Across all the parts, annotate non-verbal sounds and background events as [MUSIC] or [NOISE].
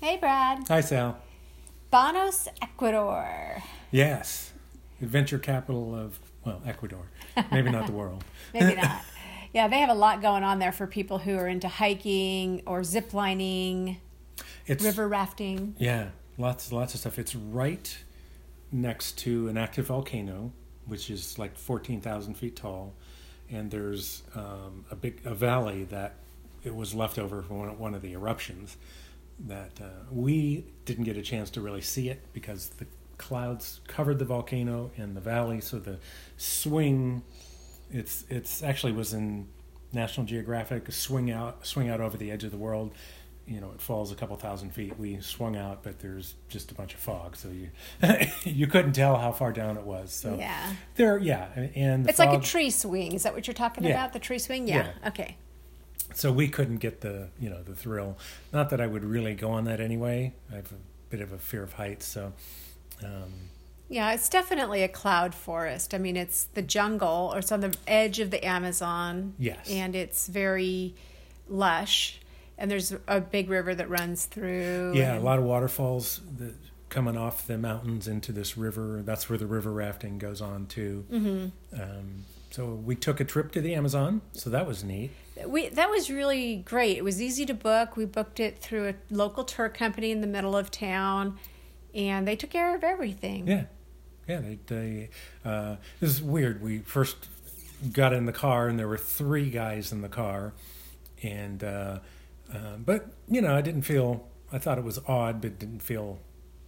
Hey, Brad. Hi, Sal. Banos, Ecuador. Yes, adventure capital of well, Ecuador. Maybe not the world. [LAUGHS] Maybe not. Yeah, they have a lot going on there for people who are into hiking or zip lining, It's river rafting. yeah, lots lots of stuff. It's right next to an active volcano, which is like fourteen thousand feet tall, and there's um, a big a valley that it was left over from one, one of the eruptions. That uh, we didn't get a chance to really see it because the clouds covered the volcano and the valley, so the swing. It's it's actually was in National Geographic. Swing out swing out over the edge of the world you know it falls a couple thousand feet we swung out but there's just a bunch of fog so you [LAUGHS] you couldn't tell how far down it was so Yeah. there yeah and the It's like a tree swing. Is that what you're talking Yeah. about? The tree swing? Yeah. Yeah. Okay. So we couldn't get the you know the thrill not that i would really go on that anyway i have a bit of a fear of heights so um, Yeah, it's definitely a cloud forest. I mean, it's the jungle, or it's on the edge of the Amazon. Yes. And it's very lush. And there's a big river that runs through. yeah a lot of waterfalls that coming off the mountains into this river that's where the river rafting goes on to Mm-hmm. um, so we took a trip to the amazon so that was neat We that was really great. It was easy to book. We booked it through a local tour company in the middle of town, and they took care of everything. Yeah, yeah. They, they uh, this is weird. We first got in the car, and there were three guys in the car, and uh, uh, but you know, I didn't feel. I thought it was odd, but didn't feel,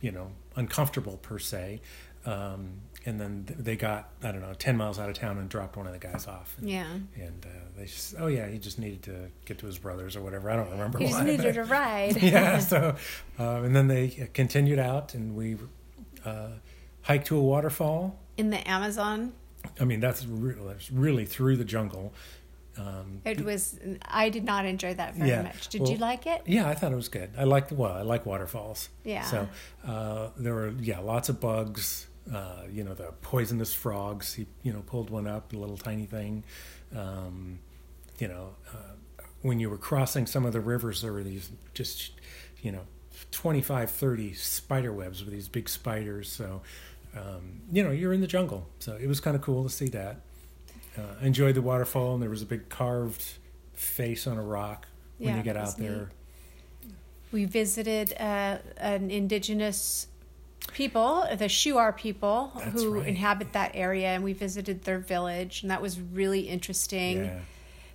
you know, uncomfortable per se. Um, and then they got I don't know ten miles out of town and dropped one of the guys off. Yeah. And uh, they just oh yeah, he just needed to get to his brothers or whatever. I don't remember. He just why, needed but- a ride. [LAUGHS] yeah. So, uh, and then they continued out, and we uh, hiked to a waterfall. In the Amazon, I mean, that's really, that's really through the jungle. Um, it was. I did not enjoy that very Yeah, much. Did well- you like it? yeah, I thought it was good. I liked well, I like waterfalls. Yeah. So uh, there were yeah lots of bugs. Uh, you know the poisonous frogs. He you know pulled one up, a little tiny thing. Um, you know uh, when you were crossing some of the rivers, there were these just you know 25, 30 spider webs with these big spiders. So um, you know you're in the jungle. So it was kind of cool to see that. Uh, enjoyed the waterfall, and there was a big carved face on a rock when Yeah, you get out there. We visited uh, an indigenous people, the Shuar people, That's who right. inhabit that area, and we visited their village, and that was really interesting. Yeah.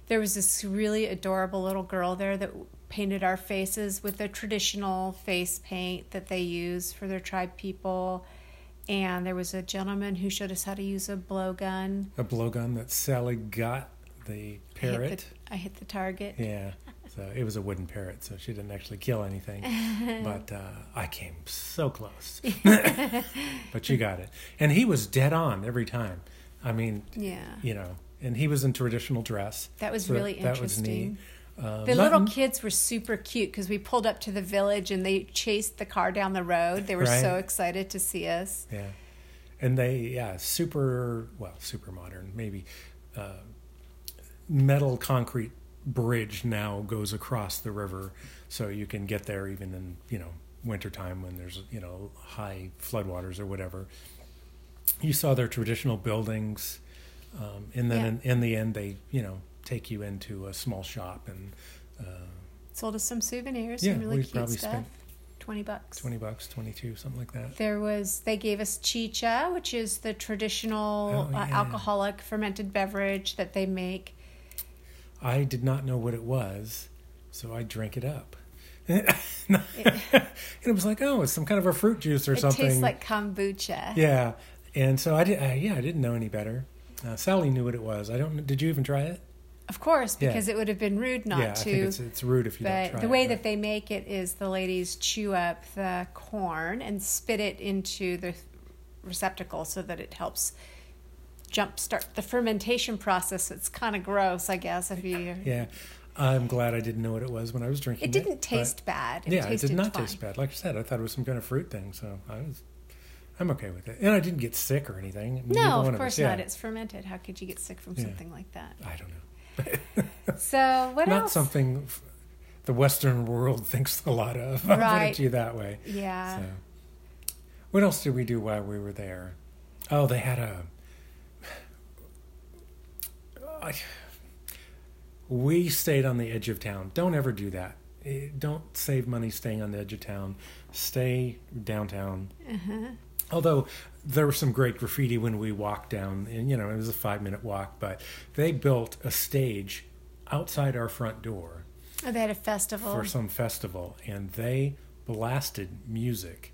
There was this really adorable little girl there that painted our faces with the traditional face paint that they use for their tribe people. And there was a gentleman who showed us how to use a blowgun. a blowgun that Sally got the I hit parrot. the, I hit the target. Yeah, so it was a wooden parrot, so she didn't actually kill anything. [LAUGHS] but uh, I came so close. [LAUGHS] but you got it, and he was dead on every time. I mean, Yeah. you know, and he was in traditional dress. That was so really That was neat. interesting. Uh, The little kids were super cute because we pulled up to the village and they chased the car down the road. They were Right. so excited to see us. Yeah, and they yeah super well super modern maybe uh, metal concrete bridge now goes across the river, so you can get there even in you know wintertime when there's you know high floodwaters or whatever. You saw their traditional buildings, um, and then Yeah. in, in the end they you know take you into a small shop and uh, Sold us some souvenirs, Yeah, some really we cute probably stuff. spent Twenty bucks. twenty bucks, twenty two, something like that. There was they gave us chicha, which is the traditional Oh, uh, alcoholic fermented beverage that they make. I did not know what it was, so I drank it up. [LAUGHS] and it was like, oh, it's some kind of a fruit juice or it something. tastes like kombucha. yeah, and so I did. Uh, yeah, I didn't know any better. Uh, Sally knew what it was. I don't. Did you even try it? Of course, Yeah. because it would have been rude not yeah, to. I think it's it's rude if you don't but try the it, way but- that they make it is the ladies chew up the corn and spit it into the receptacle so that it helps jumpstart the fermentation process. It's kind of gross, I guess. If you, Yeah, I'm glad I didn't know what it was when I was drinking it it. didn't but- taste bad. It yeah, it did not fine. taste bad. Like I said, I thought it was some kind of fruit thing, so I was. I'm okay with it, and I didn't get sick or anything. No, of course yeah. not. It's fermented. How could you get sick from Yeah. something like that? I don't know. [LAUGHS] So what not else? something the Western world [LAUGHS] thinks a lot of. I'll put it to you that way. Yeah. So, what else did we do while we were there? Oh, they had a. I, we stayed on the edge of town. Don't ever do that. Eh, Don't save money staying on the edge of town. Stay downtown. Uh-huh. Although there was some great graffiti when we walked down, and you know it was a five minute walk, but they built a stage outside our front door Oh, they had a festival. for some festival, and they blasted music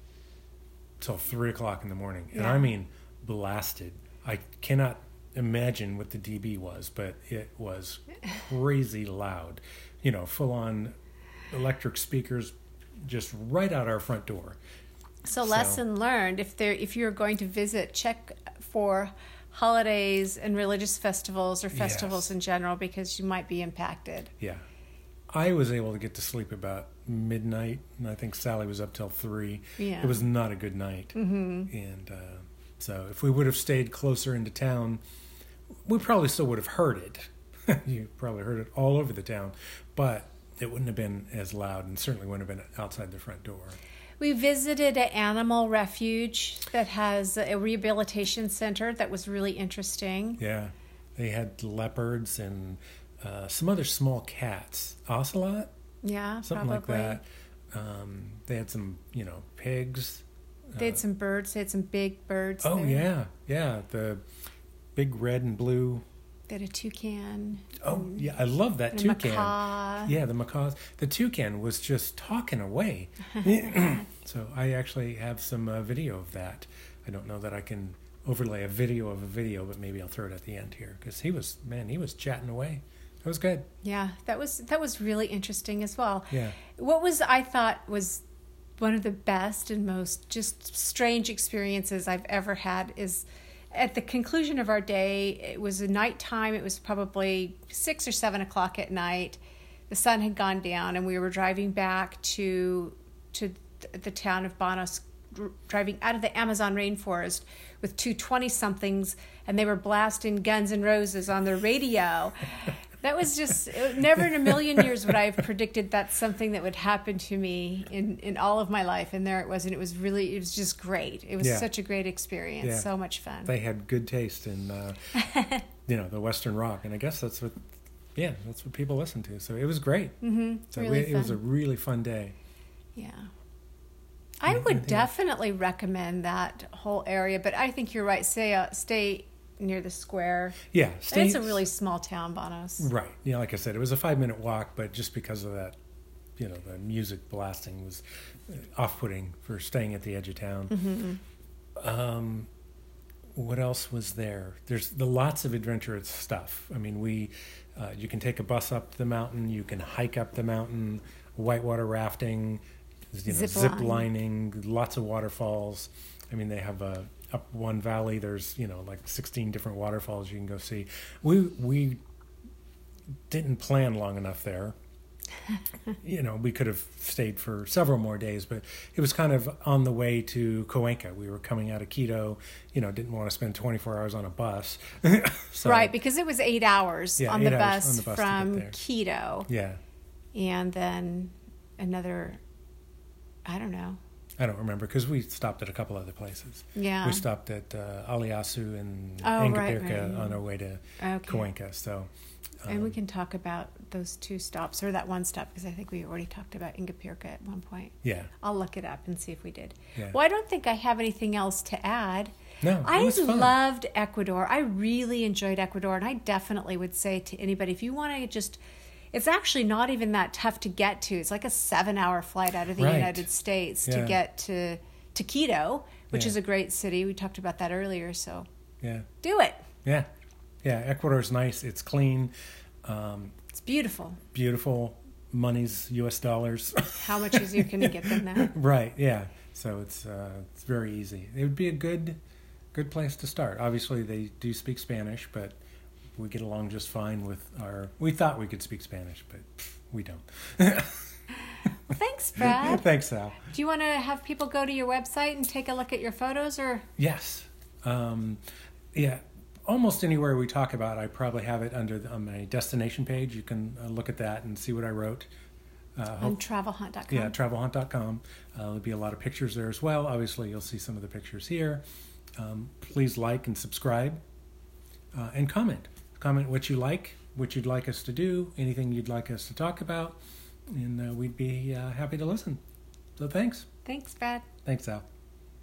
till three o'clock in the morning, and I mean blasted. I cannot imagine what the dB was, but it was [LAUGHS] crazy loud. You know, full on electric speakers, just right out our front door. So, So- lesson learned: if there, if you're going to visit, check for holidays and religious festivals or festivals Yes. in general because you might be impacted. Yeah. I was able to get to sleep about midnight, and I think Sally was up till three. Yeah. It was not a good night. Mm-hmm. And uh, so, if we would have stayed closer into town, we probably still would have heard it. [LAUGHS] you probably heard it all over the town, but it wouldn't have been as loud, and certainly wouldn't have been outside the front door. We visited an animal refuge that has a rehabilitation center that was really interesting. Yeah, they had leopards and uh, some other small cats, ocelot. Yeah, something probably. like that. Um, they had some, you know, pigs. They had some birds. They had some big birds. Oh there. yeah, yeah, the big red and blue. Had a toucan. Oh yeah, I love that toucan. macaw. Yeah, the macaws. The toucan was just talking away. [LAUGHS] so I actually have some uh, video of that. I don't know that I can overlay a video of a video, but maybe I'll throw it at the end here because he was man, he was chatting away. That was good. Yeah, that was that was really interesting as well. Yeah. What was I thought was one of the best and most just strange experiences I've ever had is at the conclusion of our day. It was a nighttime. It was probably six or seven o'clock at night. The sun had gone down, and we were driving back to to the town of Banos, driving out of the Amazon rainforest with two 20 somethings, and they were blasting Guns N' Roses on their radio. [LAUGHS] That was just never in a million years would I have predicted that's something that would happen to me in, in all of my life. And there it was, and it was really, it was just great. It was Yeah. such a great experience, Yeah. so much fun. They had good taste in, uh, [LAUGHS] you know, the Western rock, and I guess that's what, yeah, that's what people listen to. So it was great. hmm So really we, it was a really fun day. Yeah. I would definitely recommend that whole area, but I think you're right. Stay uh, stay near the square. Yeah, stay, it's a really small town, Banos. right. Yeah, like I said, it was a five minute walk, but just because of that, you know, the music blasting was off putting for staying at the edge of town. Mm-hmm. Um, what else was there? There's the lots of adventurous stuff. I mean, we uh, you can take a bus up the mountain, you can hike up the mountain, whitewater rafting, you know, Zip zip, line. lining, lots of waterfalls. I mean, they have a up one valley. There's you know like 16 different waterfalls you can go see. We we didn't plan long enough there. [LAUGHS] you know, we could have stayed for several more days, but it was kind of on the way to Cuenca. We were coming out of Quito, you know, didn't want to spend 24 hours on a bus. [LAUGHS] so, right, because it was eight hours, Yeah, on, eight the hours on the bus from. Quito, Yeah. and then another. I don't know. I don't remember because we stopped at a couple other places. Yeah. We stopped at uh, Alausí and Oh, right, Ingapirca right. on our way to Okay. Cuenca. So, and we um, can talk about those two stops or that one stop because I think we already talked about Ingapirca at one point. yeah, I'll look it up and see if we did. Yeah. Well, I don't think I have anything else to add. no, I loved Ecuador. I really enjoyed Ecuador, and I definitely would say to anybody if you want to just. It's actually not even that tough to get to. It's like a seven-hour flight out of the Right. United States to get to to Quito, which Yeah. is a great city. We talked about that earlier, so yeah, do it. yeah, yeah. Ecuador's nice. It's clean, um, It's beautiful. beautiful. Money's U.S. dollars. How much easier can you get than that? [LAUGHS] right. Yeah. So it's uh, it's very easy. It would be a good good place to start. Obviously, they do speak Spanish, but we get along just fine with our. We thought we could speak Spanish, but we don't. Well, [LAUGHS] thanks, Brad. Thanks, Sal. Do you want to have people go to your website and take a look at your photos, or Yes. Um, yeah. Almost anywhere we talk about, I probably have it under the, on my destination page. You can uh, look at that and see what I wrote. Uh, on travelhunt.com. yeah, travelhunt.com. Uh, there'll be a lot of pictures there as well. Obviously, you'll see some of the pictures here. Um, please like and subscribe uh, and comment. Comment what you like, what you'd like us to do, anything you'd like us to talk about, and uh, we'd be uh, happy to listen. So thanks. Thanks, Brad. Thanks, Al.